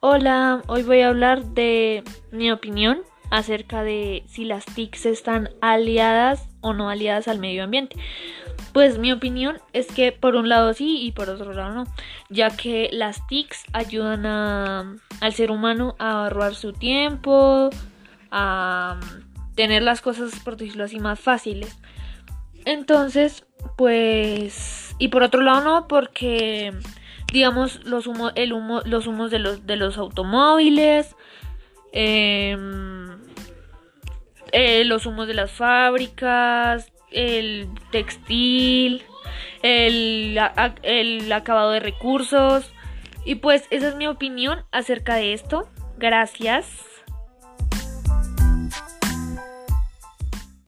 Hola, hoy voy a hablar de mi opinión acerca de si las TICs están aliadas o no aliadas al medio ambiente. Pues mi opinión es que por un lado sí y por otro lado no, ya que las TICs ayudan al ser humano a ahorrar su tiempo, a tener las cosas, por decirlo así, más fáciles. Entonces, pues, y por otro lado no, porque digamos los humos, el humo, los humos de los, de los automóviles, em, eh, los humos de las fábricas, el textil, el, el acabado de recursos. Y pues esa es mi opinión acerca de esto. Gracias.